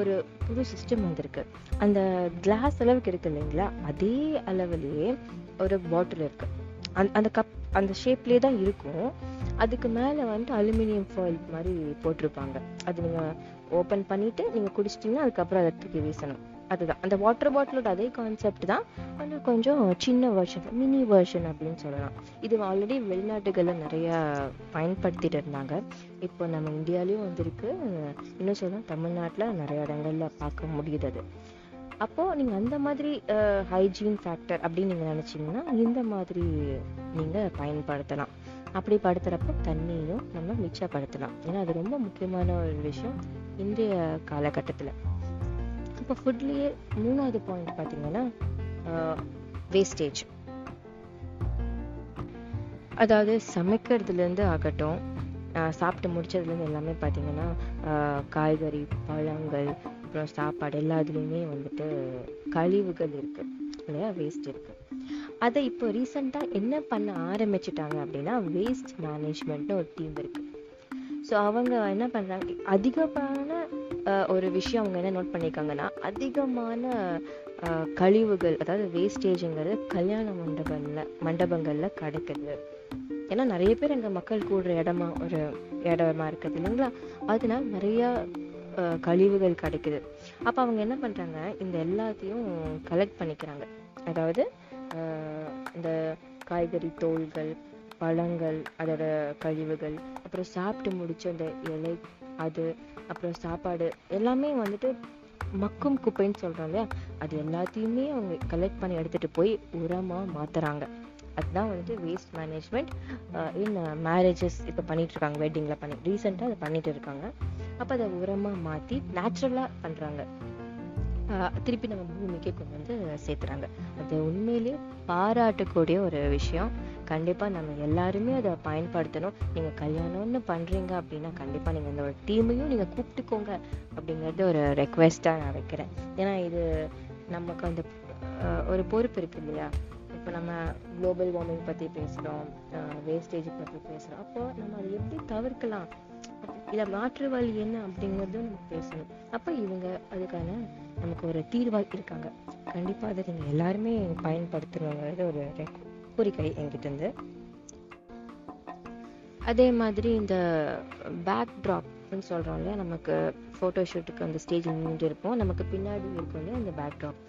ஒரு புது சிஸ்டம் வந்திருக்கு. அந்த கிளாஸ் அளவுக்கு இருக்கு இல்லைங்களா? அதே அளவுலேயே ஒரு பாட்டில் இருக்குது அந்த அந்த கப் அந்த ஷேப்லேயே தான் இருக்கும். அதுக்கு மேலே வந்துட்டு அலுமினியம் ஃபாயில் மாதிரி போட்டிருப்பாங்க. அது நீங்கள் ஓப்பன் பண்ணிவிட்டு நீங்கள் குடிச்சிட்டிங்கன்னா அதுக்கப்புறம் அதை தூக்கி வீசணும். அதுதான். அந்த வாட்டர் பாட்டிலோட அதே கான்செப்ட் தான். ஆனால் கொஞ்சம் சின்ன வெர்ஷன் மினி வெர்ஷன் அப்படின்னு சொல்லலாம். இது ஆல்ரெடி வெளிநாட்டுகளில் நிறையா பயன்படுத்திட்டு இருந்தாங்க. இப்போ நம்ம இந்தியாலேயும் வந்திருக்கு. இன்னும் சொல்லலாம் தமிழ்நாட்டில் நிறைய இடங்கள்ல பார்க்க முடியுது அது. அப்போது நீங்கள் அந்த மாதிரி ஹைஜீன் ஃபேக்டர் அப்படின்னு நீங்கள் நினச்சிங்கன்னா இந்த மாதிரி நீங்கள் பயன்படுத்தலாம். அப்படி படுத்துறப்ப தண்ணியும் நம்ம மிச்சப்படுத்தலாம். ஏன்னா அது ரொம்ப முக்கியமான ஒரு விஷயம் இன்றைய காலகட்டத்தில். இப்போ ஃபுட்லேயே மூணாவது பாயிண்ட் பார்த்தீங்கன்னா வேஸ்டேஜ் அதாவது சமைக்கிறதுலேருந்து ஆகட்டும் சாப்பிட்டு முடிச்சதுலேருந்து எல்லாமே பார்த்தீங்கன்னா காய்கறி பழங்கள் அப்புறம் சாப்பாடு எல்லாத்துலேயுமே வந்துட்டு கழிவுகள் இருக்கு. இல்லையா? வேஸ்ட் இருக்கு. அதை இப்போ ரீசெண்டாக என்ன பண்ண ஆரம்பிச்சிட்டாங்க அப்படின்னா வேஸ்ட் மேனேஜ்மெண்ட்னு ஒரு டீம் இருக்கு. ஸோ அவங்க என்ன பண்ணுறாங்க அதிகமான ஒரு விஷயம் அவங்க என்ன நோட் பண்ணியிருக்காங்கன்னா அதிகமான கழிவுகள் அதாவது வேஸ்டேஜுங்கிறது கல்யாண மண்டபங்கள்ல மண்டபங்கள்ல கிடைக்குது. ஏன்னா நிறைய பேர் அங்கே மக்கள் கூடுற இடமா ஒரு இடமா இருக்குது இல்லைங்களா? அதனால நிறையா கழிவுகள் கிடைக்குது. அப்போ அவங்க என்ன பண்ணுறாங்க இந்த எல்லாத்தையும் கலெக்ட் பண்ணிக்கிறாங்க. அதாவது இந்த காய்கறி தோல்கள் பழங்கள் அதோட கழிவுகள் அப்புறம் சாப்பிட்டு முடிச்ச அந்த இலை அது அப்புறம் சாப்பாடு எல்லாமே வந்துட்டு மக்கும் குப்பைன்னு சொல்கிறோம் இல்லையா? அது எல்லாத்தையுமே அவங்க கலெக்ட் பண்ணி எடுத்துட்டு போய் உரமாக மாற்றுறாங்க அதுதான் வந்துட்டு வேஸ்ட் மேனேஜ்மெண்ட் இன் மேரேஜஸ் இப்போ பண்ணிட்டு இருக்காங்க வெட்டிங்கில் பண்ணி ரீசெண்டாக அதை பண்ணிட்டு இருக்காங்க. அப்போ அதை உரமா மாத்தி நேச்சுரலாக பண்றாங்க. திருப்பி நம்ம பூமிக்கே கொண்டு வந்து சேர்த்துறாங்க. அது உண்மையிலேயே பாராட்டக்கூடிய ஒரு விஷயம். கண்டிப்பா நம்ம எல்லாருமே அதை பயன்படுத்தணும். நீங்க கல்யாணம்னு பண்றீங்க அப்படின்னா கண்டிப்பா நீங்க இந்த ஒரு டீமையும் நீங்க கூப்பிட்டுக்கோங்க அப்படிங்கறது ஒரு ரெக்வெஸ்டா நான் வைக்கிறேன். ஏன்னா இது நமக்கு அந்த ஒரு பொறுப்பு இருக்கு இல்லையா? இப்போ நம்ம குளோபல் வார்மிங் பத்தி பேசுறோம் வேஸ்டேஜ் பத்தி பேசுறோம். அப்போ நம்ம அதை எப்படி தவிர்க்கலாம்? இதை மாற்று வழி என்ன அப்படிங்கிறதும் நம்ம பேசணும். அப்போ இவங்க அதுக்கான நமக்கு ஒரு தீர்வாக இருக்காங்க. கண்டிப்பா அதை நீங்க எல்லாருமே பயன்படுத்தணுங்கிறது ஒரு கோரிக்கை என்கிட்ட இருந்து. அதே மாதிரி இந்த பேக் ட்ராப்னு அப்படின்னு இல்லையா நமக்கு ஃபோட்டோஷூட்டுக்கு அந்த ஸ்டேஜ் நின்றுட்டு இருப்போம். நமக்கு பின்னாடி இருக்கும் இல்லையா அந்த பேக் ட்ராப்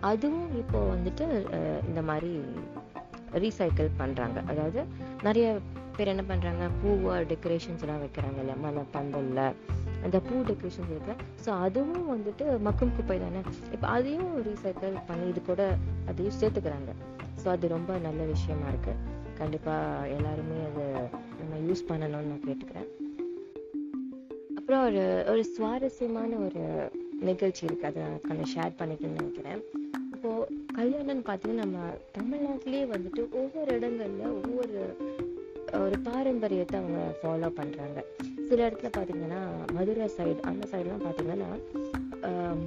அதுவும் இப்போ வந்துட்டு அஹ், இந்த மாதிரி ரீசைக்கிள் பண்றாங்க. அதாவது நிறைய பேர் என்ன பண்றாங்க? பூவா டெக்கரேஷன்ஸ் எல்லாம் வைக்கிறாங்க இல்லையா? மலை பந்தல்ல. அந்த பூ டெக்கரேஷன்ஸ் இருக்கு. ஸோ அதுவும் வந்துட்டு மக்கும் குப்பை தானே? இப்போ அதையும் ரீசைக்கிள் பண்ணி இது கூட அதையும் சேர்த்துக்கிறாங்க. ஸோ அது ரொம்ப நல்ல விஷயமா இருக்கு. கண்டிப்பா எல்லாருமே அதை நம்ம யூஸ் பண்ணணும்னு நான் கேட்டுக்கிறேன். அப்புறம் ஒரு ஒரு சுவாரஸ்யமான ஒரு நிகழ்ச்சி இருக்கு. அதை நான் கொஞ்சம் ஷேர் பண்ணிக்கணும்னு நினைக்கிறேன். இப்போ கல்யாணம்னு பார்த்தீங்கன்னா நம்ம தமிழ்நாட்டிலேயே வந்துட்டு ஒவ்வொரு இடங்கள்ல ஒவ்வொரு ஒரு பாரம்பரியத்தை அவங்க ஃபாலோ பண்றாங்க. சில இடத்துல பார்த்தீங்கன்னா மதுரை சைடு அந்த சைடெலாம் பார்த்தீங்கன்னா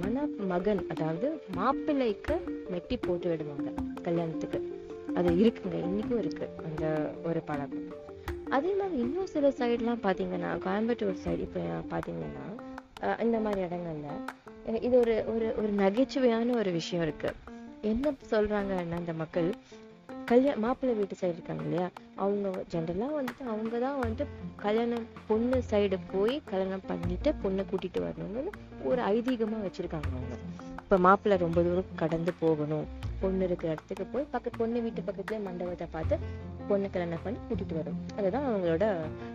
மணமகன் மண மகன் அதாவது மாப்பிள்ளைக்கு மெட்டி போட்டு விடுவாங்க. கல்யாணத்துக்கு. அது இருக்குங்க இன்னைக்கும் இருக்கு அந்த ஒரு பழக்கம். அதே மாதிரி இன்னும் சில சைடுலாம் பார்த்தீங்கன்னா கோயம்புத்தூர் சைடு இப்போ பார்த்தீங்கன்னா இந்த மாதிரி இடங்கள்ல இது ஒரு ஒரு ஒரு நகைச்சுவையான ஒரு விஷயம் இருக்கு. என்ன சொல்றாங்கன்னா அந்த மக்கள்? கல்யாண மாப்பிள்ளை வீட்டு சைடு இருக்காங்க இல்லையா? அவங்க ஜென்ரலாக வந்துட்டு அவங்க தான் வந்துட்டு கல்யாணம் பொண்ணு சைடு போய் கல்யாணம் பண்ணிட்டு பொண்ணை கூட்டிட்டு வரணும்னு ஒரு ஐதீகமாக வச்சுருக்காங்க அவங்க. இப்போ மாப்பிள்ளை ரொம்ப தூரம் கடந்து போகணும். பொண்ணு இருக்கிற இடத்துக்கு போய் பக்கத்து பொண்ணு வீட்டு பக்கத்துல மண்டபத்தை பார்த்து பொண்ணு கல்யாணம் பண்ணி கூட்டிட்டு வரும் அதுதான் அவங்களோட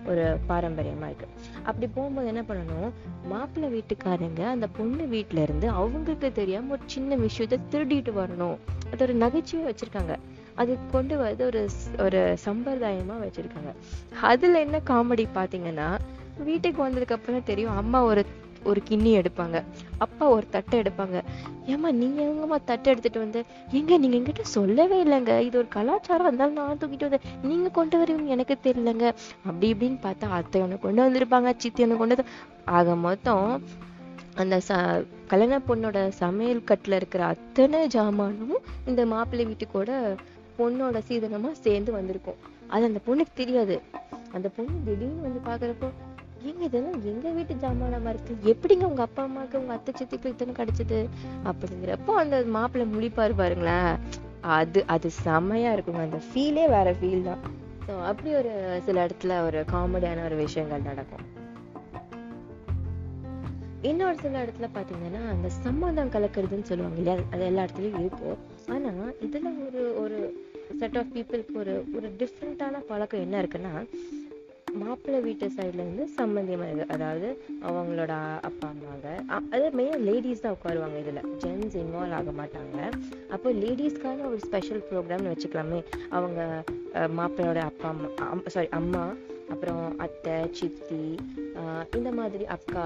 ஒரு பாரம்பரியமா இருக்கு. அப்படி போகும்போது என்ன பண்ணணும்? மாப்பிள்ளை வீட்டுக்காரங்க அந்த பொண்ணு வீட்டுல இருந்து அவங்களுக்கு தெரியாம ஒரு சின்ன விஷயத்த திருடிட்டு வரணும். அது ஒரு நகைச்சுவை வச்சிருக்காங்க. அது கொண்டு வந்து ஒரு ஒரு சம்பிரதாயமா வச்சிருக்காங்க. அதுல என்ன காமெடி பாத்தீங்கன்னா வீட்டுக்கு வந்ததுக்கு அப்புறம் தெரியும் அம்மா ஒரு ஒரு கிண்ணி எடுப்பாங்க. அப்பா ஒரு தட்டை எடுப்பாங்க. ஏம்மா நீங்க எங்கம்மா தட்டை எடுத்துட்டு வந்து எங்க நீங்க என்கிட்ட சொல்லவே இல்லைங்க. இது ஒரு கலாச்சாரம் இருந்தாலும் நான் தூக்கிட்டு வந்தேன் நீங்க கொண்டு வருவீங்க எனக்கு தெரியலங்க. அப்படி இப்படின்னு பார்த்தா அத்தை ஒன்று கொண்டு வந்திருப்பாங்க சித்தி ஒன்று கொண்டு வந்து ஆக மொத்தம் அந்த ச கல்யாண பொண்ணோட சமையல் கட்டுல இருக்கிற அத்தனை ஜாமானும் இந்த மாப்பிள்ளை வீட்டுக்கூட பொண்ணோட சீதனமா சேர்ந்து வந்திருக்கும். அது அந்த பொண்ணுக்கு தெரியாது. அந்த பொண்ணு திடீர்னு வந்து பாக்குறப்போ ஏங்க இதெல்லாம் எங்க வீட்டு ஜாமானமா இருக்கு? எப்படிங்க உங்க அப்பா அம்மாக்கு உங்க அத்தை சித்திக்கு இத்தனை கிடைச்சது? அப்படிங்கிறப்போ அந்த மாப்பிள்ளை முழிப்பாரு பாருங்களேன். அது அது செமையா இருக்குங்க. அந்த ஃபீலே வேற ஃபீல் தான். ஸோ அப்படி ஒரு சில இடத்துல ஒரு காமெடியான ஒரு விஷயங்கள் நடக்கும். இன்னொரு சில இடத்துல பார்த்தீங்கன்னா அந்த சம்மந்தம் கலக்கிறதுன்னு சொல்லுவாங்க இல்லையா? அது எல்லா இடத்துலையும் இருக்கு. ஆனால் இதில் ஒரு ஒரு செட் ஆஃப் பீப்புளுக்கு ஒரு ஒரு டிஃப்ரெண்ட்டான பழக்கம் என்ன இருக்குன்னா மாப்பிள்ளை வீட்டு சைடுல இருந்து இருக்குது அதாவது அவங்களோட அப்பா அம்மாங்க. அ- அது மெயினாக லேடிஸ் தான் உட்காருவாங்க இதில். ஜென்ஸ் இன்வால்வ் ஆக மாட்டாங்க. அப்போ லேடிஸ்க்கான ஒரு ஸ்பெஷல் ப்ரோக்ராம்னு வச்சுக்கலாமே. அவங்க மாப்பிள்ளையோட அப்பா அம்மா சாரி அம்மா அப்புறம் அத்தை சித்தி இந்த மாதிரி அக்கா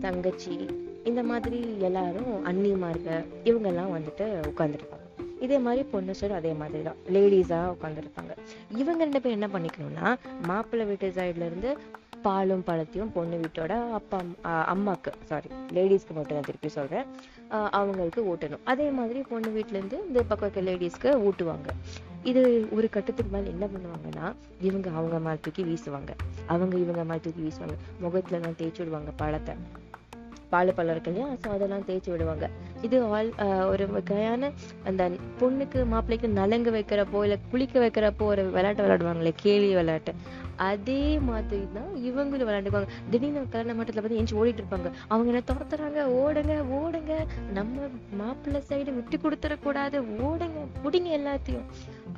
தங்கச்சி இந்த மாதிரி எல்லாரும் அன்னிமார்க இவங்கெல்லாம் வந்துட்டு உட்காந்துருப்பாங்க இதே மாதிரி பொண்ணு சைடு அதே மாதிரி தான் லேடிஸாக உட்காந்துருப்பாங்க இவங்க ரெண்டு பேரும் என்ன பண்ணிக்கணும்னா மாப்பிள்ளை வீட்டு சைடுல இருந்து பாலும் பழத்தையும் பொண்ணு வீட்டோட அப்பா அம்- அம்மாக்கு சாரி லேடிஸ்க்கு மட்டும் நான் திருப்பி சொல்றேன். ஆஹ் அவங்களுக்கு ஊட்டணும். அதே மாதிரி பொண்ணு வீட்டிலேருந்து இருந்து இந்த பக்கம் இருக்க லேடிஸ்க்கு ஊட்டுவாங்க. இது ஒரு கட்டத்துக்கு மேல என்ன பண்ணுவாங்கன்னா இவங்க அவங்க மேல தூக்கி வீசுவாங்க. அவங்க இவங்க மேல தூக்கி வீசுவாங்க. முகத்துல எல்லாம் தேய்ச்சி விடுவாங்க பழத்தை. பால் பழம் இருக்கு இல்லையா ஸோ அதெல்லாம் தேய்ச்சி விடுவாங்க. இது ஆல் ஒரு வகையான அந்த பொண்ணுக்கு மாப்பிள்ளைக்கு நலங்கு வைக்கிறப்போ இல்ல குளிக்க வைக்கிறப்போ ஒரு விளையாட்டு விளையாடுவாங்களே கேலி விளையாட்டு. அதே மாதிரி தான் இவங்களும் விளையாண்டுக்குவாங்க. திடீர்னு கல்யாண மட்டத்துல பார்த்து எஞ்சி ஓடிட்டு இருப்பாங்க. அவங்க என்ன துரத்துறாங்க? ஓடுங்க ஓடுங்க. நம்ம மாப்பிள்ளை சைடு விட்டு கொடுத்துடக்கூடாது. ஓடுங்க பிடிங்க எல்லாத்தையும்.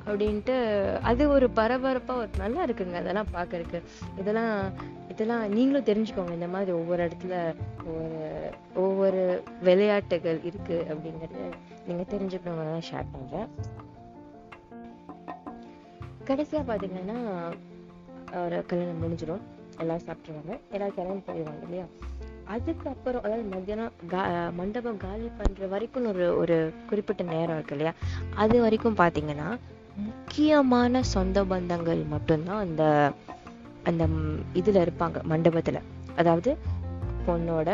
அப்படின்ட்டு அது ஒரு பரபரப்பா ஒரு நல்லா இருக்குங்க. அதெல்லாம் பார்க்கறக்கு இதெல்லாம் இதெல்லாம் நீங்களும் தெரிஞ்சுக்கோங்க இந்த மாதிரி ஒவ்வொரு இடத்துல ஒவ்வொரு ஒவ்வொரு விளையாட்டுகள் இருக்கு அப்படிங்கறத நீங்க தெரிஞ்சுக்கணும் தான் ஷேர் பண்றேன். கடைசியா பாத்தீங்கன்னா ஒரு கல்யாணம் முடிஞ்சிடும் எல்லாம் சாப்பிட்டுருவாங்க எல்லாரும் கிளம்பி போயிடுவாங்க இல்லையா? அதுக்கப்புறம் அதாவது மத்தியானம் கா- மண்டபம் காலி பண்ற வரைக்கும் ஒரு ஒரு குறிப்பிட்ட நேரம் இருக்கு இல்லையா? அது வரைக்கும் பாத்தீங்கன்னா முக்கியமான சொந்த பந்தங்கள் மட்டும்தான் அந்த அந்த இதுல இருப்பாங்க மண்டபத்துல. அதாவது பொண்ணோட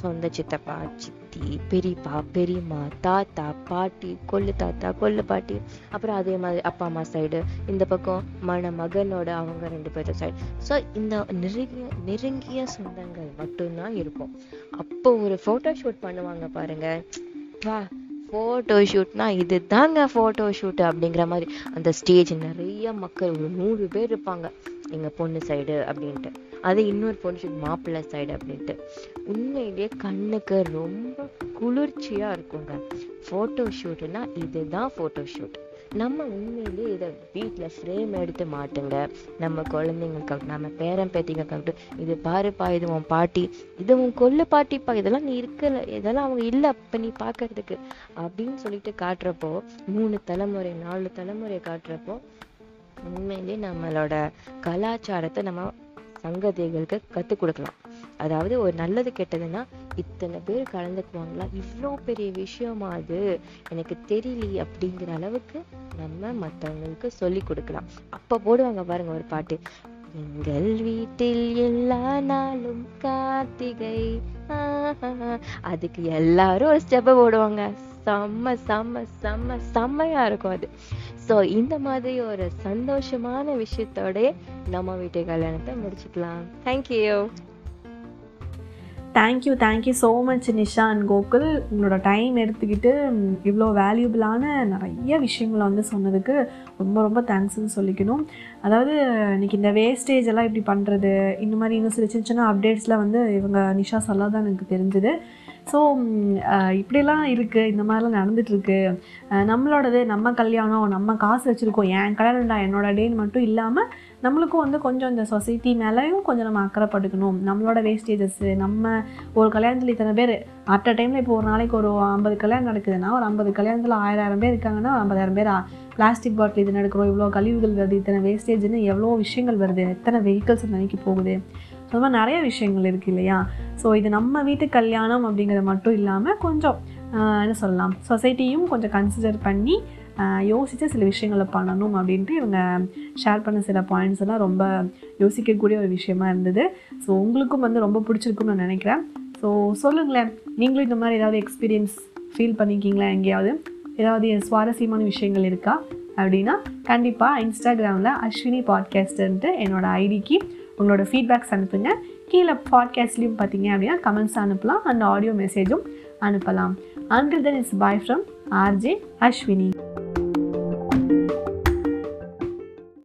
சொந்த சித்தப்பா சித்தி பெரியப்பா பெரியம்மா தாத்தா பாட்டி கொள்ளு தாத்தா கொள்ளு பாட்டி அப்புறம் அதே மாதிரி அப்பா அம்மா சைடு இந்த பக்கம் மன மகனோட அவங்க ரெண்டு பேரும் சைடு ஸோ இந்த நெருங்கிய நெருங்கிய சொந்தங்கள் மட்டும்தான் இருக்கும். அப்போ ஒரு ஃபோட்டோ ஷூட் பண்ணுவாங்க பாருங்க. வா ஃபோட்டோ ஷூட்னா இதுதாங்க ஃபோட்டோ ஷூட் அப்படிங்கிற மாதிரி. அந்த ஸ்டேஜ் நிறைய மக்கள் ஒரு நூறு பேர் இருப்பாங்க. எங்க பொண்ணு சைடு அப்படின்ட்டு. அது இன்னொரு பொண்ணு ஷூட் மாப்பிள்ளை சைடு அப்படின்ட்டு. உண்மையிலேயே கண்ணுக்கு ரொம்ப குளிர்ச்சியா இருக்குங்க. ஃபோட்டோ ஷூட்னா இதுதான் ஃபோட்டோ ஷூட் நம்ம உண்மையிலேயே இதை வீட்டில் ஃப்ரேம் எடுத்து மாட்டுங்க. நம்ம குழந்தைங்களுக்காகட்டும் நம்ம பேரன் பேத்திங்களுக்காகட்டும் இது பாருப்பா இது உன் பாட்டி இது உன் கொள்ளு பாட்டிப்பா இதெல்லாம் நீ இருக்கல இதெல்லாம் அவங்க இல்லை அப்ப நீ பார்க்கறதுக்கு அப்படின்னு சொல்லிட்டு காட்டுறப்போ மூணு தலைமுறை நாலு தலைமுறை காட்டுறப்போ உண்மையிலேயே நம்மளோட கலாச்சாரத்தை நம்ம சங்கதிகளுக்கு கற்றுக் கொடுக்கலாம். அதாவது ஒரு நல்லது கெட்டதுன்னா இத்தனை பேர் கலந்துக்குவாங்களா? இவ்வளோ பெரிய விஷயமா அது? எனக்கு தெரியலையே அப்படிங்கிற அளவுக்கு நம்ம மற்றவங்களுக்கு சொல்லி கொடுக்கலாம். அப்போ போடுவாங்க பாருங்க ஒரு பாட்டு. எங்கள் வீட்டில் எல்லா நாளும் கார்த்திகை. அதுக்கு எல்லாரும் ஒரு ஸ்டெப்பை போடுவாங்க. செம்ம செம்ம செம்ம செம்மையா இருக்கும் அது. ஸோ இந்த மாதிரி ஒரு சந்தோஷமான விஷயத்தோட நம்ம வீட்டு கல்யாணத்தை முடிச்சுக்கலாம். Thank you thank you thank you so much Nisha and Gokul. உங்களோட டைம் எடுத்துக்கிட்டு இவ்வளோ வேல்யூபிளான நிறைய விஷயங்களை வந்து சொன்னதுக்கு ரொம்ப ரொம்ப தேங்க்ஸ்ன்னு சொல்லிக்கணும். அதாவது இன்றைக்கி இந்த வேஸ்டேஜ் எல்லாம் இப்படி பண்ணுறது இந்த மாதிரி இன்னும் சில சின்ன சின்ன அப்டேட்ஸில் வந்து இவங்க நிஷா சொல்ல தான் எனக்கு தெரிஞ்சுது. ஸோ இப்படியெல்லாம் இருக்குது இந்த மாதிரிலாம் நடந்துகிட்ருக்கு நம்மளோடது நம்ம கல்யாணம் நம்ம காசு வச்சுருக்கோம் என் கல்யாணம்டா என்னோட டேன்னு மட்டும் இல்லாமல் நம்மளுக்கும் வந்து கொஞ்சம் இந்த சொசைட்டி மேலேயும் கொஞ்சம் நம்ம அக்கறைப்பட்டுக்கணும் நம்மளோட வேஸ்டேஜஸ்ஸு நம்ம ஒரு கல்யாணத்தில் இத்தனை பேர் அட் அ டைமில் இப்போ ஒரு நாளைக்கு ஒரு ஐம்பது கல்யாணம் நடக்குதுன்னா ஒரு ஐம்பது கல்யாணத்தில் ஆயிரம் பேர் இருக்காங்கன்னா ஒரு ஐம்பதாயிரம் பேர்? பிளாஸ்டிக் பாட்டில் இது நடக்கிறோம் இவ்வளோ கழிவுகள் வருது இத்தனை வேஸ்டேஜ்னு எவ்வளோ விஷயங்கள் வருது எத்தனை வெஹிக்கல்ஸ் நினைக்கி போகுது? அது மாதிரி நிறைய விஷயங்கள் இருக்குது இல்லையா? ஸோ இது நம்ம வீட்டு கல்யாணம் அப்படிங்கிறது மட்டும் இல்லாமல் கொஞ்சம் என்ன சொல்லலாம்? சொசைட்டியும் கொஞ்சம் கன்சிடர் பண்ணி யோசித்து சில விஷயங்களை பண்ணணும் அப்படின்ட்டு இவங்க ஷேர் பண்ண சில பாயிண்ட்ஸ் எல்லாம் ரொம்ப யோசிக்கக்கூடிய ஒரு விஷயமா இருந்தது. ஸோ உங்களுக்கும் வந்து ரொம்ப பிடிச்சிருக்கும்னு நான் நினைக்கிறேன். ஸோ சொல்லுங்களேன். நீங்களும் இந்த மாதிரி ஏதாவது எக்ஸ்பீரியன்ஸ் ஃபீல் பண்ணிக்கிங்களா எங்கேயாவது? ஏதாவது சுவாரஸ்யமான விஷயங்கள் இருக்கா? அப்படின்னா கண்டிப்பாக இன்ஸ்டாகிராமில் அஸ்வினி பாட்காஸ்ட்டுன்ட்டு என்னோடய ஐடிக்கு உங்களோட ஃபீட்பேக்ஸ் அனுப்புங்க. கீழே பாட்காஸ்ட்லேயும் பார்த்தீங்க அப்படின்னா கமெண்ட்ஸ் அனுப்பலாம். அண்ட் ஆடியோ மெசேஜும் அனுப்பலாம். Until then is bye from RJ Ashwini